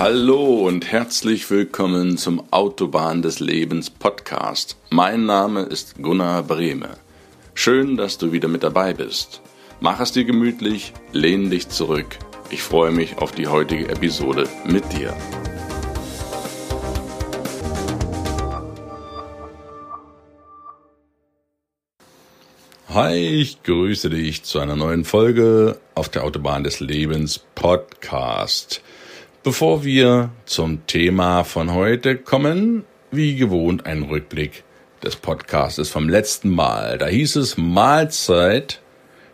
Hallo und herzlich willkommen zum Autobahn des Lebens Podcast. Mein Name ist Gunnar Brehme. Schön, dass du wieder mit dabei bist. Mach es dir gemütlich, lehn dich zurück. Ich freue mich auf die heutige Episode mit dir. Hi, ich grüße dich zu einer neuen Folge auf der Autobahn des Lebens Podcast. Bevor wir zum Thema von heute kommen, wie gewohnt ein Rückblick des Podcastes vom letzten Mal. Da hieß es Mahlzeit,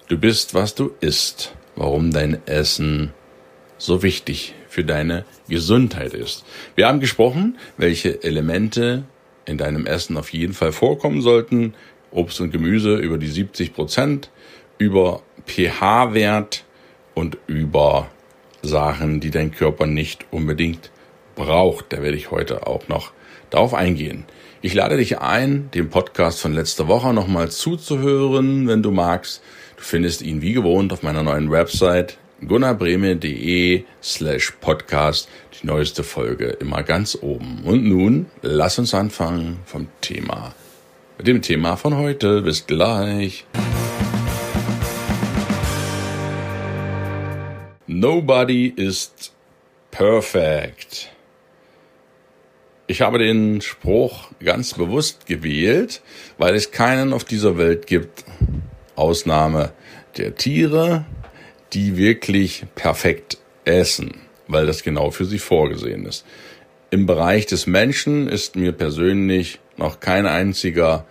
du bist, was du isst. Warum dein Essen so wichtig für deine Gesundheit ist. Wir haben gesprochen, welche Elemente in deinem Essen auf jeden Fall vorkommen sollten, Obst und Gemüse über die 70 Prozent, über pH-Wert und über Sachen, die dein Körper nicht unbedingt braucht. Da werde ich heute auch noch darauf eingehen. Ich lade dich ein, den Podcast von letzter Woche nochmal zuzuhören, wenn du magst. Du findest ihn wie gewohnt auf meiner neuen Website gunnarbreme.de slash podcast, die neueste Folge immer ganz oben. Und nun, lass uns anfangen vom Thema mit dem Thema von heute. Bis gleich. Nobody is perfect. Ich habe den Spruch ganz bewusst gewählt, weil es keinen auf dieser Welt gibt, Ausnahme der Tiere, die wirklich perfekt essen, weil das genau für sie vorgesehen ist. Im Bereich des Menschen ist mir persönlich noch kein einziger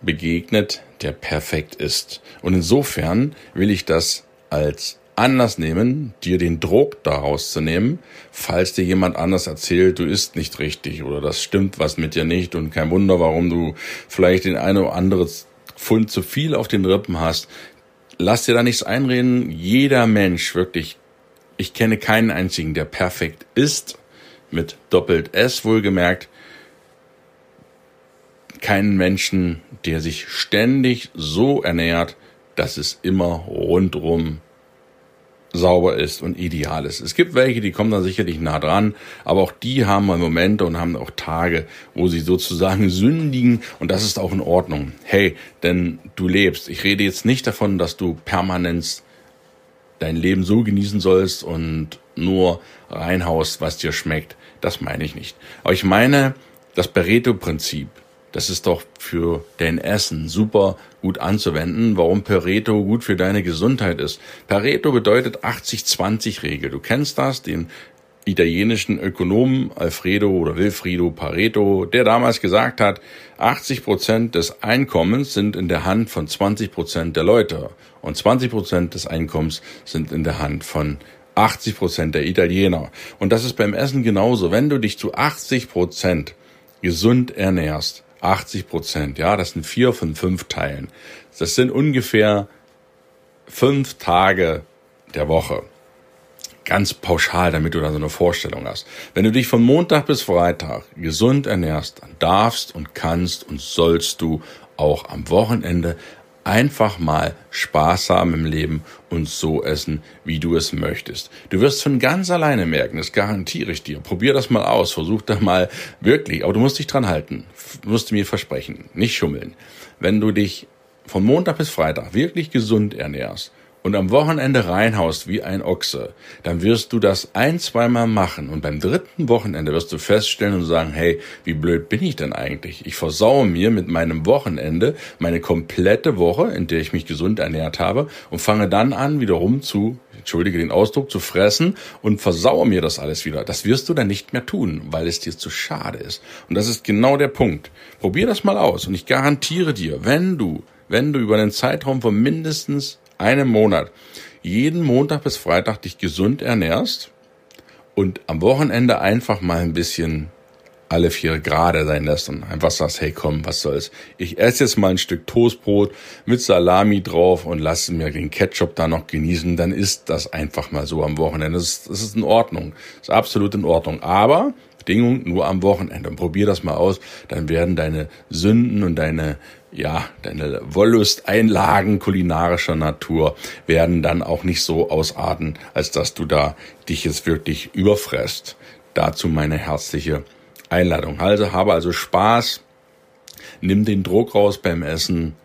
begegnet, der perfekt ist. Und insofern will ich das als Anlass nehmen, dir den Druck daraus zu nehmen, falls dir jemand anders erzählt, du isst nicht richtig oder das stimmt was mit dir nicht und kein Wunder, warum du vielleicht den eine oder andere Pfund zu viel auf den Rippen hast. Lass dir da nichts einreden. Jeder Mensch, wirklich, ich kenne keinen einzigen, der perfekt ist, mit doppelt S wohlgemerkt, keinen Menschen, der sich ständig so ernährt, dass es immer rundrum sauber ist und ideal ist. Es gibt welche, die kommen da sicherlich nah dran, aber auch die haben mal Momente und haben auch Tage, wo sie sozusagen sündigen und das ist auch in Ordnung. Hey, denn du lebst. Ich rede jetzt nicht davon, dass du permanent dein Leben so genießen sollst und nur reinhaust, was dir schmeckt. Das meine ich nicht. Aber ich meine das Pareto-Prinzip. Das ist doch für dein Essen super gut anzuwenden, warum Pareto gut für deine Gesundheit ist. Pareto bedeutet 80-20-Regel. Du kennst das, den italienischen Ökonomen Alfredo oder Wilfrido Pareto, der damals gesagt hat, 80 Prozent des Einkommens sind in der Hand von 20 Prozent der Leute und 20 Prozent des Einkommens sind in der Hand von 80 Prozent der Italiener. Und das ist beim Essen genauso. Wenn du dich zu 80 Prozent gesund ernährst, 80 Prozent, ja, das sind vier von fünf Teilen. Das sind ungefähr fünf Tage der Woche. Ganz pauschal, damit du da so eine Vorstellung hast. Wenn du dich von Montag bis Freitag gesund ernährst, dann darfst und kannst und sollst du auch am Wochenende einfach mal Spaß haben im Leben und so essen, wie du es möchtest. Du wirst von ganz alleine merken, das garantiere ich dir. Probier das mal aus, versuch da mal wirklich, aber du musst dich dran halten. Du musst mir versprechen, nicht schummeln. Wenn du dich von Montag bis Freitag wirklich gesund ernährst und am Wochenende reinhaust wie ein Ochse, dann wirst du das ein, zweimal machen und beim dritten Wochenende wirst du feststellen und sagen, hey, wie blöd bin ich denn eigentlich? Ich versaue mir mit meinem Wochenende meine komplette Woche, in der ich mich gesund ernährt habe und fange dann an, wiederum zu, entschuldige den Ausdruck, zu fressen und versaue mir das alles wieder. Das wirst du dann nicht mehr tun, weil es dir zu schade ist. Und das ist genau der Punkt. Probier das mal aus und ich garantiere dir, wenn du wenn du über einen Zeitraum von mindestens einem Monat jeden Montag bis Freitag dich gesund ernährst und am Wochenende einfach mal ein bisschen alle vier gerade sein lässt und einfach sagst, hey komm, was soll's. Ich esse jetzt mal ein Stück Toastbrot mit Salami drauf und lasse mir den Ketchup da noch genießen, dann ist das einfach mal so am Wochenende. Das ist, das ist in Ordnung. Das ist absolut in Ordnung. Aber Bedingung nur am Wochenende. Und probier das mal aus, dann werden deine Sünden und deine ja, deine Wollusteinlagen kulinarischer Natur werden dann auch nicht so ausarten, als dass du da dich jetzt wirklich überfresst. dazu meine herzliche Einladung. Also habe also Spaß, nimm den Druck raus beim Essen,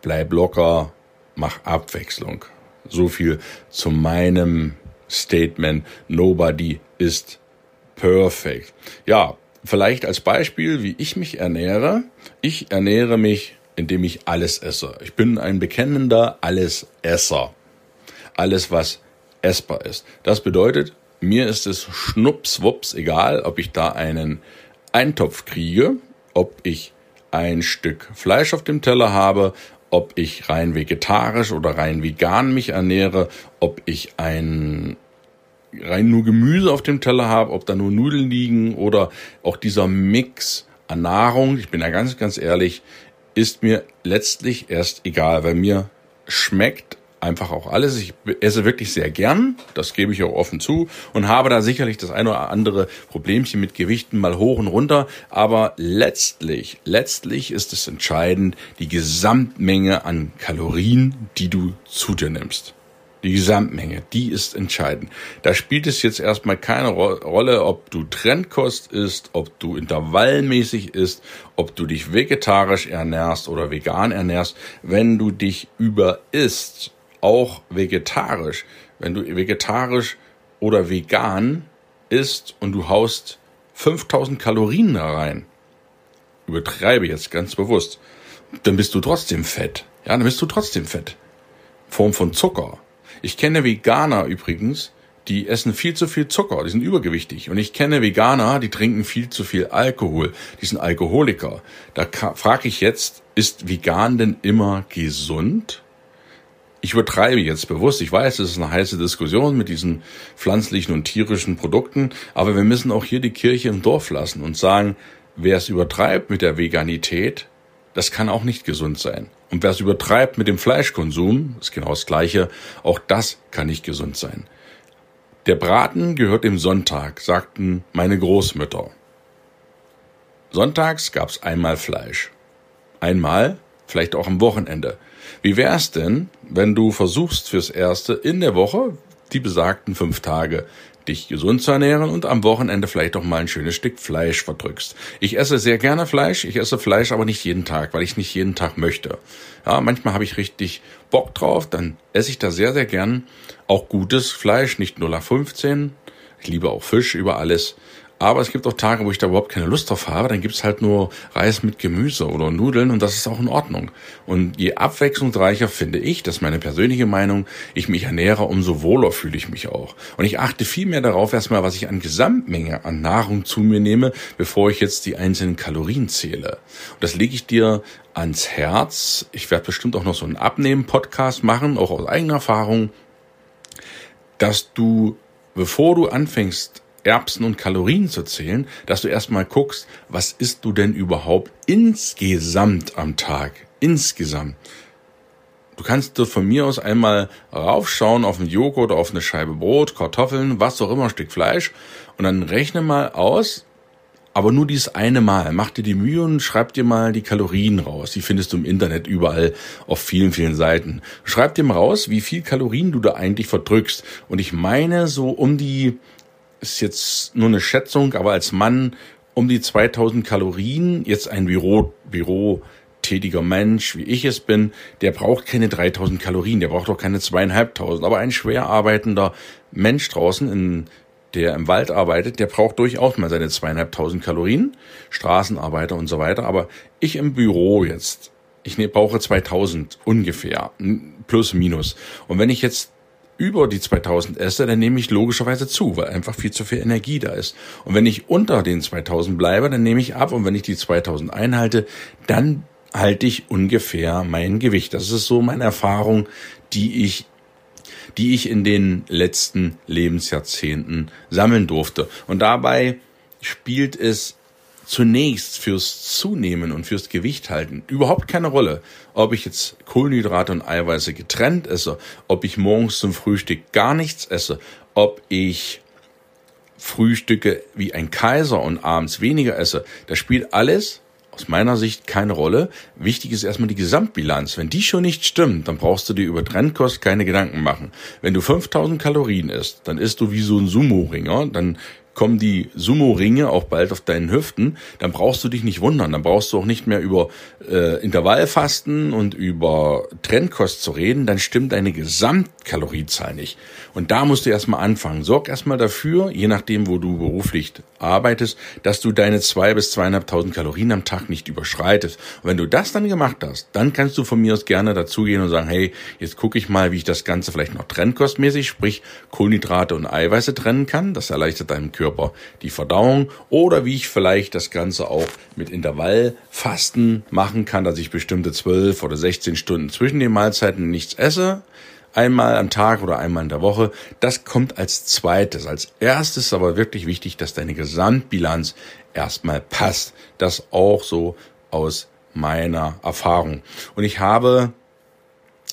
bleib locker, mach Abwechslung. So viel zu meinem Statement. Nobody is perfect. Ja, vielleicht als Beispiel, wie ich mich ernähre. Ich ernähre mich, indem ich alles esse. Ich bin ein bekennender Allesesser. Alles, was essbar ist. Das bedeutet, mir ist es schnuppswups egal, ob ich da einen Eintopf kriege, ob ich ein Stück Fleisch auf dem Teller habe, ob ich rein vegetarisch oder rein vegan mich ernähre, ob ich ein rein nur Gemüse auf dem Teller habe, ob da nur Nudeln liegen oder auch dieser Mix an Nahrung, ich bin da ganz, ganz ehrlich, ist mir letztlich erst egal, weil mir schmeckt einfach auch alles. Ich esse wirklich sehr gern, das gebe ich auch offen zu und habe da sicherlich das eine oder andere Problemchen mit Gewichten mal hoch und runter, aber letztlich, letztlich ist es entscheidend die Gesamtmenge an Kalorien, die du zu dir nimmst. Die Gesamtmenge, die ist entscheidend. Da spielt es jetzt erstmal keine Rolle, ob du Trendkost isst, ob du intervallmäßig isst, ob du dich vegetarisch ernährst oder vegan ernährst. Wenn du dich über isst, auch vegetarisch, wenn du vegetarisch oder vegan isst und du haust 5000 Kalorien da rein, übertreibe jetzt ganz bewusst, dann bist du trotzdem fett. Ja, dann bist du trotzdem fett. Form von Zucker ich kenne Veganer übrigens, die essen viel zu viel Zucker, die sind übergewichtig. Und ich kenne Veganer, die trinken viel zu viel Alkohol, die sind Alkoholiker. Da frage ich jetzt, ist vegan denn immer gesund? Ich übertreibe jetzt bewusst. Ich weiß, es ist eine heiße Diskussion mit diesen pflanzlichen und tierischen Produkten, aber wir müssen auch hier die Kirche im Dorf lassen und sagen, wer es übertreibt mit der Veganität, das kann auch nicht gesund sein. Und wer es übertreibt mit dem Fleischkonsum, ist genau das Gleiche, auch das kann nicht gesund sein. Der Braten gehört dem Sonntag, sagten meine Großmütter. Sonntags gab's einmal Fleisch. Einmal, vielleicht auch am Wochenende. Wie wär's denn, wenn du versuchst fürs Erste in der Woche die besagten fünf Tage dich gesund zu ernähren und am Wochenende vielleicht auch mal ein schönes Stück Fleisch verdrückst. Ich esse sehr gerne Fleisch, ich esse Fleisch aber nicht jeden Tag, weil ich nicht jeden Tag möchte. Ja, manchmal habe ich richtig Bock drauf, dann esse ich da sehr, sehr gern auch gutes Fleisch, nicht 0 15. Ich liebe auch Fisch über alles. Aber es gibt auch Tage, wo ich da überhaupt keine Lust drauf habe. Dann gibt's halt nur Reis mit Gemüse oder Nudeln und das ist auch in Ordnung. Und je abwechslungsreicher finde ich, das ist meine persönliche Meinung, ich mich ernähre, umso wohler fühle ich mich auch. Und ich achte viel mehr darauf erstmal, was ich an Gesamtmenge an Nahrung zu mir nehme, bevor ich jetzt die einzelnen Kalorien zähle. Und das lege ich dir ans Herz. Ich werde bestimmt auch noch so einen Abnehmen-Podcast machen, auch aus eigener Erfahrung, dass du, bevor du anfängst, Erbsen und Kalorien zu zählen, dass du erstmal guckst, was isst du denn überhaupt insgesamt am Tag? Insgesamt. Du kannst von mir aus einmal raufschauen auf einen Joghurt, auf eine Scheibe Brot, Kartoffeln, was auch immer, Stück Fleisch und dann rechne mal aus, aber nur dieses eine Mal. Mach dir die Mühe und schreib dir mal die Kalorien raus. Die findest du im Internet überall auf vielen, vielen Seiten. Schreib dir mal raus, wie viel Kalorien du da eigentlich verdrückst. Und ich meine so um die ist jetzt nur eine Schätzung, aber als Mann um die 2000 Kalorien, jetzt ein Büro, Büro tätiger Mensch, wie ich es bin, der braucht keine 3000 Kalorien, der braucht auch keine zweieinhalbtausend. Aber ein schwer arbeitender Mensch draußen, in, der im Wald arbeitet, der braucht durchaus mal seine zweieinhalbtausend Kalorien, Straßenarbeiter und so weiter. Aber ich im Büro jetzt, ich ne, brauche 2000 ungefähr, plus minus. Und wenn ich jetzt über die 2000 esse, dann nehme ich logischerweise zu, weil einfach viel zu viel Energie da ist. Und wenn ich unter den 2000 bleibe, dann nehme ich ab. Und wenn ich die 2000 einhalte, dann halte ich ungefähr mein Gewicht. Das ist so meine Erfahrung, die ich die ich in den letzten Lebensjahrzehnten sammeln durfte. Und dabei spielt es zunächst fürs Zunehmen und fürs Gewicht halten überhaupt keine Rolle, ob ich jetzt Kohlenhydrate und Eiweiße getrennt esse, ob ich morgens zum Frühstück gar nichts esse, ob ich Frühstücke wie ein Kaiser und abends weniger esse. Das spielt alles aus meiner Sicht keine Rolle. Wichtig ist erstmal die Gesamtbilanz. Wenn die schon nicht stimmt, dann brauchst du dir über Trendkost keine Gedanken machen. Wenn du 5000 Kalorien isst, dann isst du wie so ein Sumo-Ringer, dann kommen die Sumo-Ringe auch bald auf deinen Hüften, dann brauchst du dich nicht wundern. Dann brauchst du auch nicht mehr über äh, Intervallfasten und über Trendkost zu reden. Dann stimmt deine Gesamtkaloriezahl nicht. Und da musst du erstmal anfangen. Sorg erstmal dafür, je nachdem, wo du beruflich arbeitest, dass du deine zwei bis zweieinhalbtausend Kalorien am Tag nicht überschreitest. Und wenn du das dann gemacht hast, dann kannst du von mir aus gerne dazugehen und sagen, hey, jetzt gucke ich mal, wie ich das Ganze vielleicht noch trendkostmäßig, sprich Kohlenhydrate und Eiweiße trennen kann. Das erleichtert deinem Körper Körper die Verdauung oder wie ich vielleicht das Ganze auch mit Intervallfasten machen kann, dass ich bestimmte 12 oder 16 Stunden zwischen den Mahlzeiten nichts esse einmal am Tag oder einmal in der Woche. Das kommt als zweites. Als erstes aber wirklich wichtig, dass deine Gesamtbilanz erstmal passt. Das auch so aus meiner Erfahrung. Und ich habe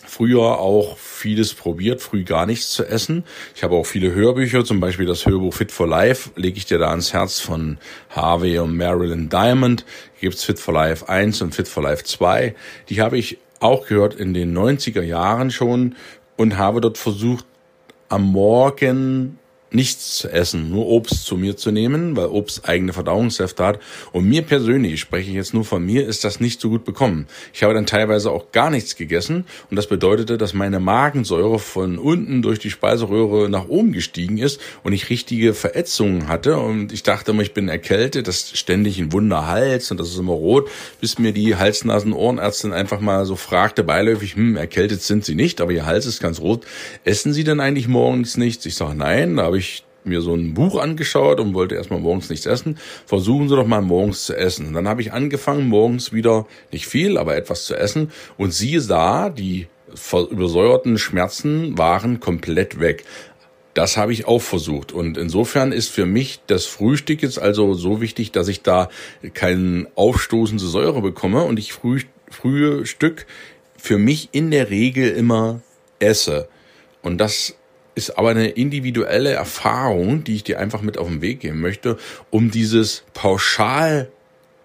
früher auch vieles probiert, früh gar nichts zu essen. Ich habe auch viele Hörbücher, zum Beispiel das Hörbuch Fit for Life, lege ich dir da ans Herz von Harvey und Marilyn Diamond. Hier gibt's Fit for Life 1 und Fit for Life 2. Die habe ich auch gehört in den 90er Jahren schon und habe dort versucht, am Morgen nichts zu essen, nur Obst zu mir zu nehmen, weil Obst eigene Verdauungssäfte hat. Und mir persönlich, ich spreche jetzt nur von mir, ist das nicht so gut bekommen. Ich habe dann teilweise auch gar nichts gegessen und das bedeutete, dass meine Magensäure von unten durch die Speiseröhre nach oben gestiegen ist und ich richtige Verätzungen hatte und ich dachte immer, ich bin erkältet, das ist ständig ein Wunderhals und das ist immer rot, bis mir die Hals-Nasen-Ohrenärztin einfach mal so fragte beiläufig, hm, erkältet sind Sie nicht, aber Ihr Hals ist ganz rot. Essen Sie denn eigentlich morgens nichts? Ich sage, nein, da habe ich mir so ein Buch angeschaut und wollte erstmal morgens nichts essen. Versuchen Sie doch mal morgens zu essen. Und dann habe ich angefangen, morgens wieder nicht viel, aber etwas zu essen. Und siehe da, die übersäuerten Schmerzen waren komplett weg. Das habe ich auch versucht. Und insofern ist für mich das Frühstück jetzt also so wichtig, dass ich da keinen aufstoßende Säure bekomme und ich früh, frühe Stück für mich in der Regel immer esse. Und das ist aber eine individuelle Erfahrung, die ich dir einfach mit auf den Weg geben möchte, um dieses pauschal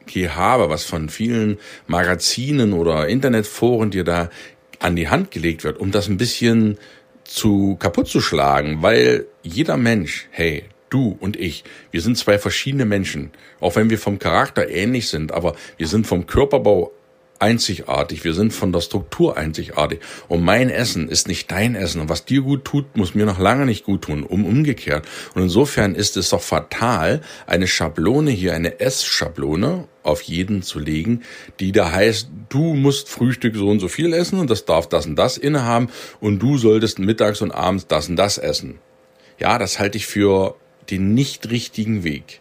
Gehabe, was von vielen Magazinen oder Internetforen dir da an die Hand gelegt wird, um das ein bisschen zu kaputt zu schlagen, weil jeder Mensch, hey, du und ich, wir sind zwei verschiedene Menschen, auch wenn wir vom Charakter ähnlich sind, aber wir sind vom Körperbau einzigartig. Wir sind von der Struktur einzigartig. Und mein Essen ist nicht dein Essen. Und was dir gut tut, muss mir noch lange nicht gut tun. Um umgekehrt. Und insofern ist es doch fatal, eine Schablone hier, eine Essschablone auf jeden zu legen, die da heißt, du musst Frühstück so und so viel essen und das darf das und das innehaben und du solltest mittags und abends das und das essen. Ja, das halte ich für den nicht richtigen Weg.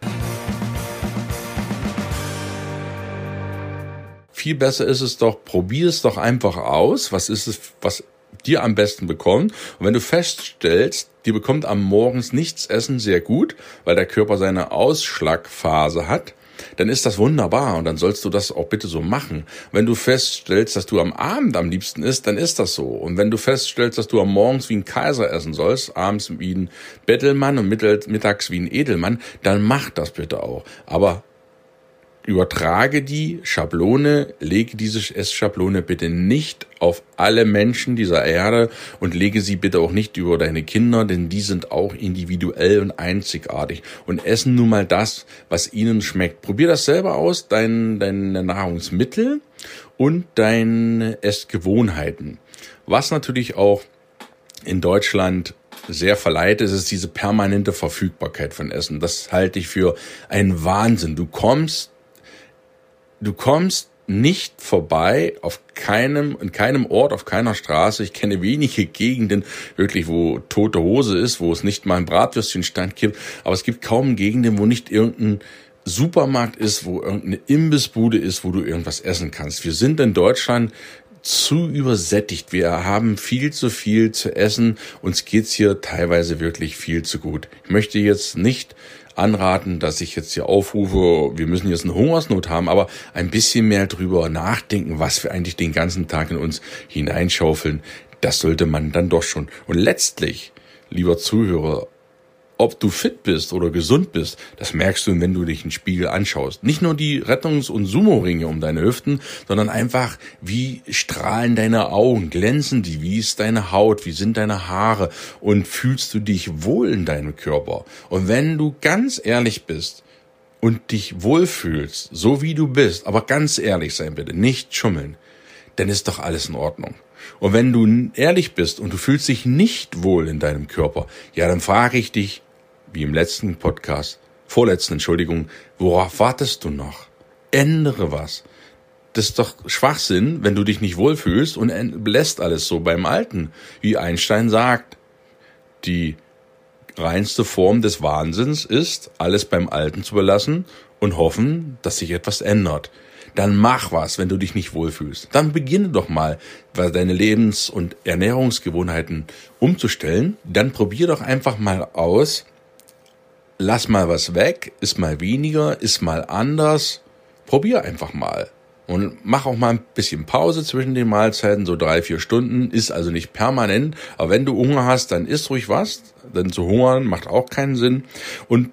Viel besser ist es doch, probier es doch einfach aus. Was ist es, was dir am besten bekommt? Und wenn du feststellst, dir bekommt am Morgens nichts essen sehr gut, weil der Körper seine Ausschlagphase hat, dann ist das wunderbar und dann sollst du das auch bitte so machen. Wenn du feststellst, dass du am Abend am liebsten isst, dann ist das so. Und wenn du feststellst, dass du am Morgens wie ein Kaiser essen sollst, abends wie ein Bettelmann und mittags wie ein Edelmann, dann mach das bitte auch. Aber übertrage die Schablone, lege diese Essschablone bitte nicht auf alle Menschen dieser Erde und lege sie bitte auch nicht über deine Kinder, denn die sind auch individuell und einzigartig und essen nun mal das, was ihnen schmeckt. Probier das selber aus, dein, deine Nahrungsmittel und deine Essgewohnheiten. Was natürlich auch in Deutschland sehr verleiht ist, ist diese permanente Verfügbarkeit von Essen. Das halte ich für einen Wahnsinn. Du kommst du kommst nicht vorbei auf keinem, in keinem Ort, auf keiner Straße. Ich kenne wenige Gegenden wirklich, wo tote Hose ist, wo es nicht mal ein Bratwürstchenstand gibt. Aber es gibt kaum Gegenden, wo nicht irgendein Supermarkt ist, wo irgendeine Imbissbude ist, wo du irgendwas essen kannst. Wir sind in Deutschland zu übersättigt. Wir haben viel zu viel zu essen. Uns geht's hier teilweise wirklich viel zu gut. Ich möchte jetzt nicht anraten, dass ich jetzt hier aufrufe, wir müssen jetzt eine Hungersnot haben, aber ein bisschen mehr drüber nachdenken, was wir eigentlich den ganzen Tag in uns hineinschaufeln, das sollte man dann doch schon. Und letztlich, lieber Zuhörer, ob du fit bist oder gesund bist, das merkst du, wenn du dich in den Spiegel anschaust. Nicht nur die Rettungs- und Sumo-Ringe um deine Hüften, sondern einfach, wie strahlen deine Augen, glänzen die, wie ist deine Haut, wie sind deine Haare und fühlst du dich wohl in deinem Körper. Und wenn du ganz ehrlich bist, und dich wohlfühlst, so wie du bist, aber ganz ehrlich sein bitte, nicht schummeln, dann ist doch alles in Ordnung. Und wenn du ehrlich bist und du fühlst dich nicht wohl in deinem Körper, ja, dann frage ich dich, wie im letzten Podcast, vorletzten, Entschuldigung, worauf wartest du noch? Ändere was. Das ist doch Schwachsinn, wenn du dich nicht wohlfühlst und lässt alles so beim Alten. Wie Einstein sagt, die reinste Form des Wahnsinns ist, alles beim Alten zu belassen und hoffen, dass sich etwas ändert. Dann mach was, wenn du dich nicht wohlfühlst. Dann beginne doch mal, deine Lebens- und Ernährungsgewohnheiten umzustellen. Dann probier doch einfach mal aus, lass mal was weg, ist mal weniger, ist mal anders. Probier einfach mal. Und mach auch mal ein bisschen Pause zwischen den Mahlzeiten, so drei, vier Stunden, ist also nicht permanent. Aber wenn du Hunger hast, dann isst ruhig was. Denn zu hungern macht auch keinen Sinn. Und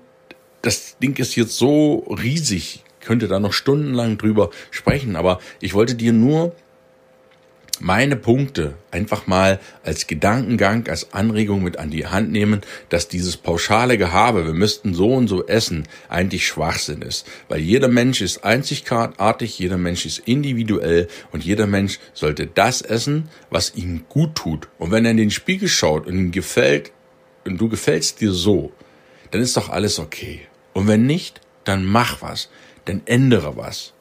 das Ding ist jetzt so riesig, könnte da noch stundenlang drüber sprechen. Aber ich wollte dir nur meine Punkte einfach mal als Gedankengang, als Anregung mit an die Hand nehmen, dass dieses pauschale Gehabe, wir müssten so und so essen, eigentlich Schwachsinn ist. Weil jeder Mensch ist einzigartig, jeder Mensch ist individuell und jeder Mensch sollte das essen, was ihm gut tut. Und wenn er in den Spiegel schaut und ihm gefällt, und du gefällst dir so, dann ist doch alles okay. Und wenn nicht, dann mach was, dann ändere was.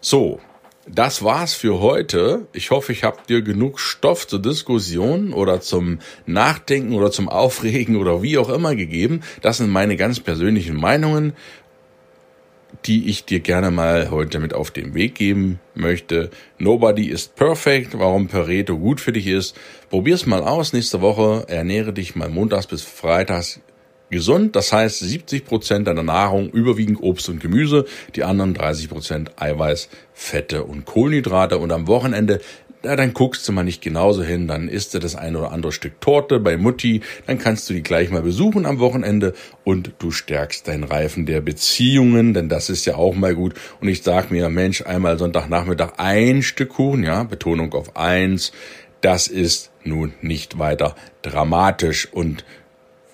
So, das war's für heute. Ich hoffe, ich habe dir genug Stoff zur Diskussion oder zum Nachdenken oder zum Aufregen oder wie auch immer gegeben. Das sind meine ganz persönlichen Meinungen, die ich dir gerne mal heute mit auf den Weg geben möchte. Nobody is perfect. Warum Pareto gut für dich ist. Probier's mal aus. Nächste Woche ernähre dich mal montags bis freitags gesund. Das heißt 70 Prozent deiner Nahrung überwiegend Obst und Gemüse, die anderen 30 Prozent Eiweiß, Fette und Kohlenhydrate. Und am Wochenende ja, dann guckst du mal nicht genauso hin, dann isst du das ein oder andere Stück Torte bei Mutti, dann kannst du die gleich mal besuchen am Wochenende und du stärkst deinen Reifen der Beziehungen, denn das ist ja auch mal gut. Und ich sag mir, Mensch, einmal Sonntagnachmittag ein Stück Kuchen, ja, Betonung auf eins, das ist nun nicht weiter dramatisch und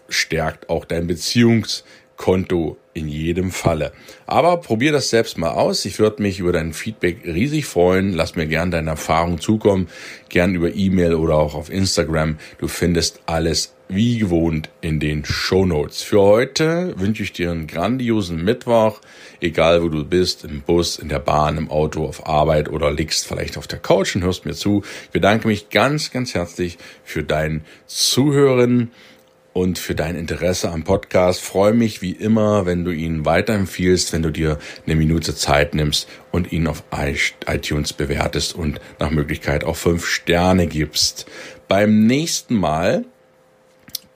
stärkt auch dein Beziehungskonto in jedem Falle. Aber probier das selbst mal aus. Ich würde mich über dein Feedback riesig freuen. Lass mir gern deine Erfahrung zukommen. Gern über E-Mail oder auch auf Instagram. Du findest alles wie gewohnt in den Show Notes. Für heute wünsche ich dir einen grandiosen Mittwoch. Egal wo du bist, im Bus, in der Bahn, im Auto, auf Arbeit oder liegst vielleicht auf der Couch und hörst mir zu. Ich bedanke mich ganz, ganz herzlich für dein Zuhören und für dein Interesse am Podcast. Freue mich wie immer, wenn du ihn weiterempfiehlst, wenn du dir eine Minute Zeit nimmst und ihn auf iTunes bewertest und nach Möglichkeit auch fünf Sterne gibst. Beim nächsten Mal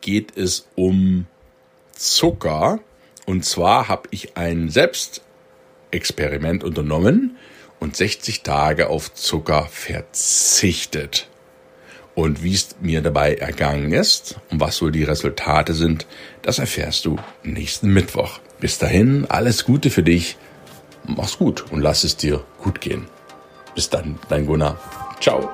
geht es um Zucker. Und zwar habe ich ein Selbstexperiment unternommen und 60 Tage auf Zucker verzichtet und wie es mir dabei ergangen ist und was wohl die Resultate sind, das erfährst du nächsten Mittwoch. Bis dahin, alles Gute für dich. Mach's gut und lass es dir gut gehen. Bis dann, dein Gunnar. Ciao.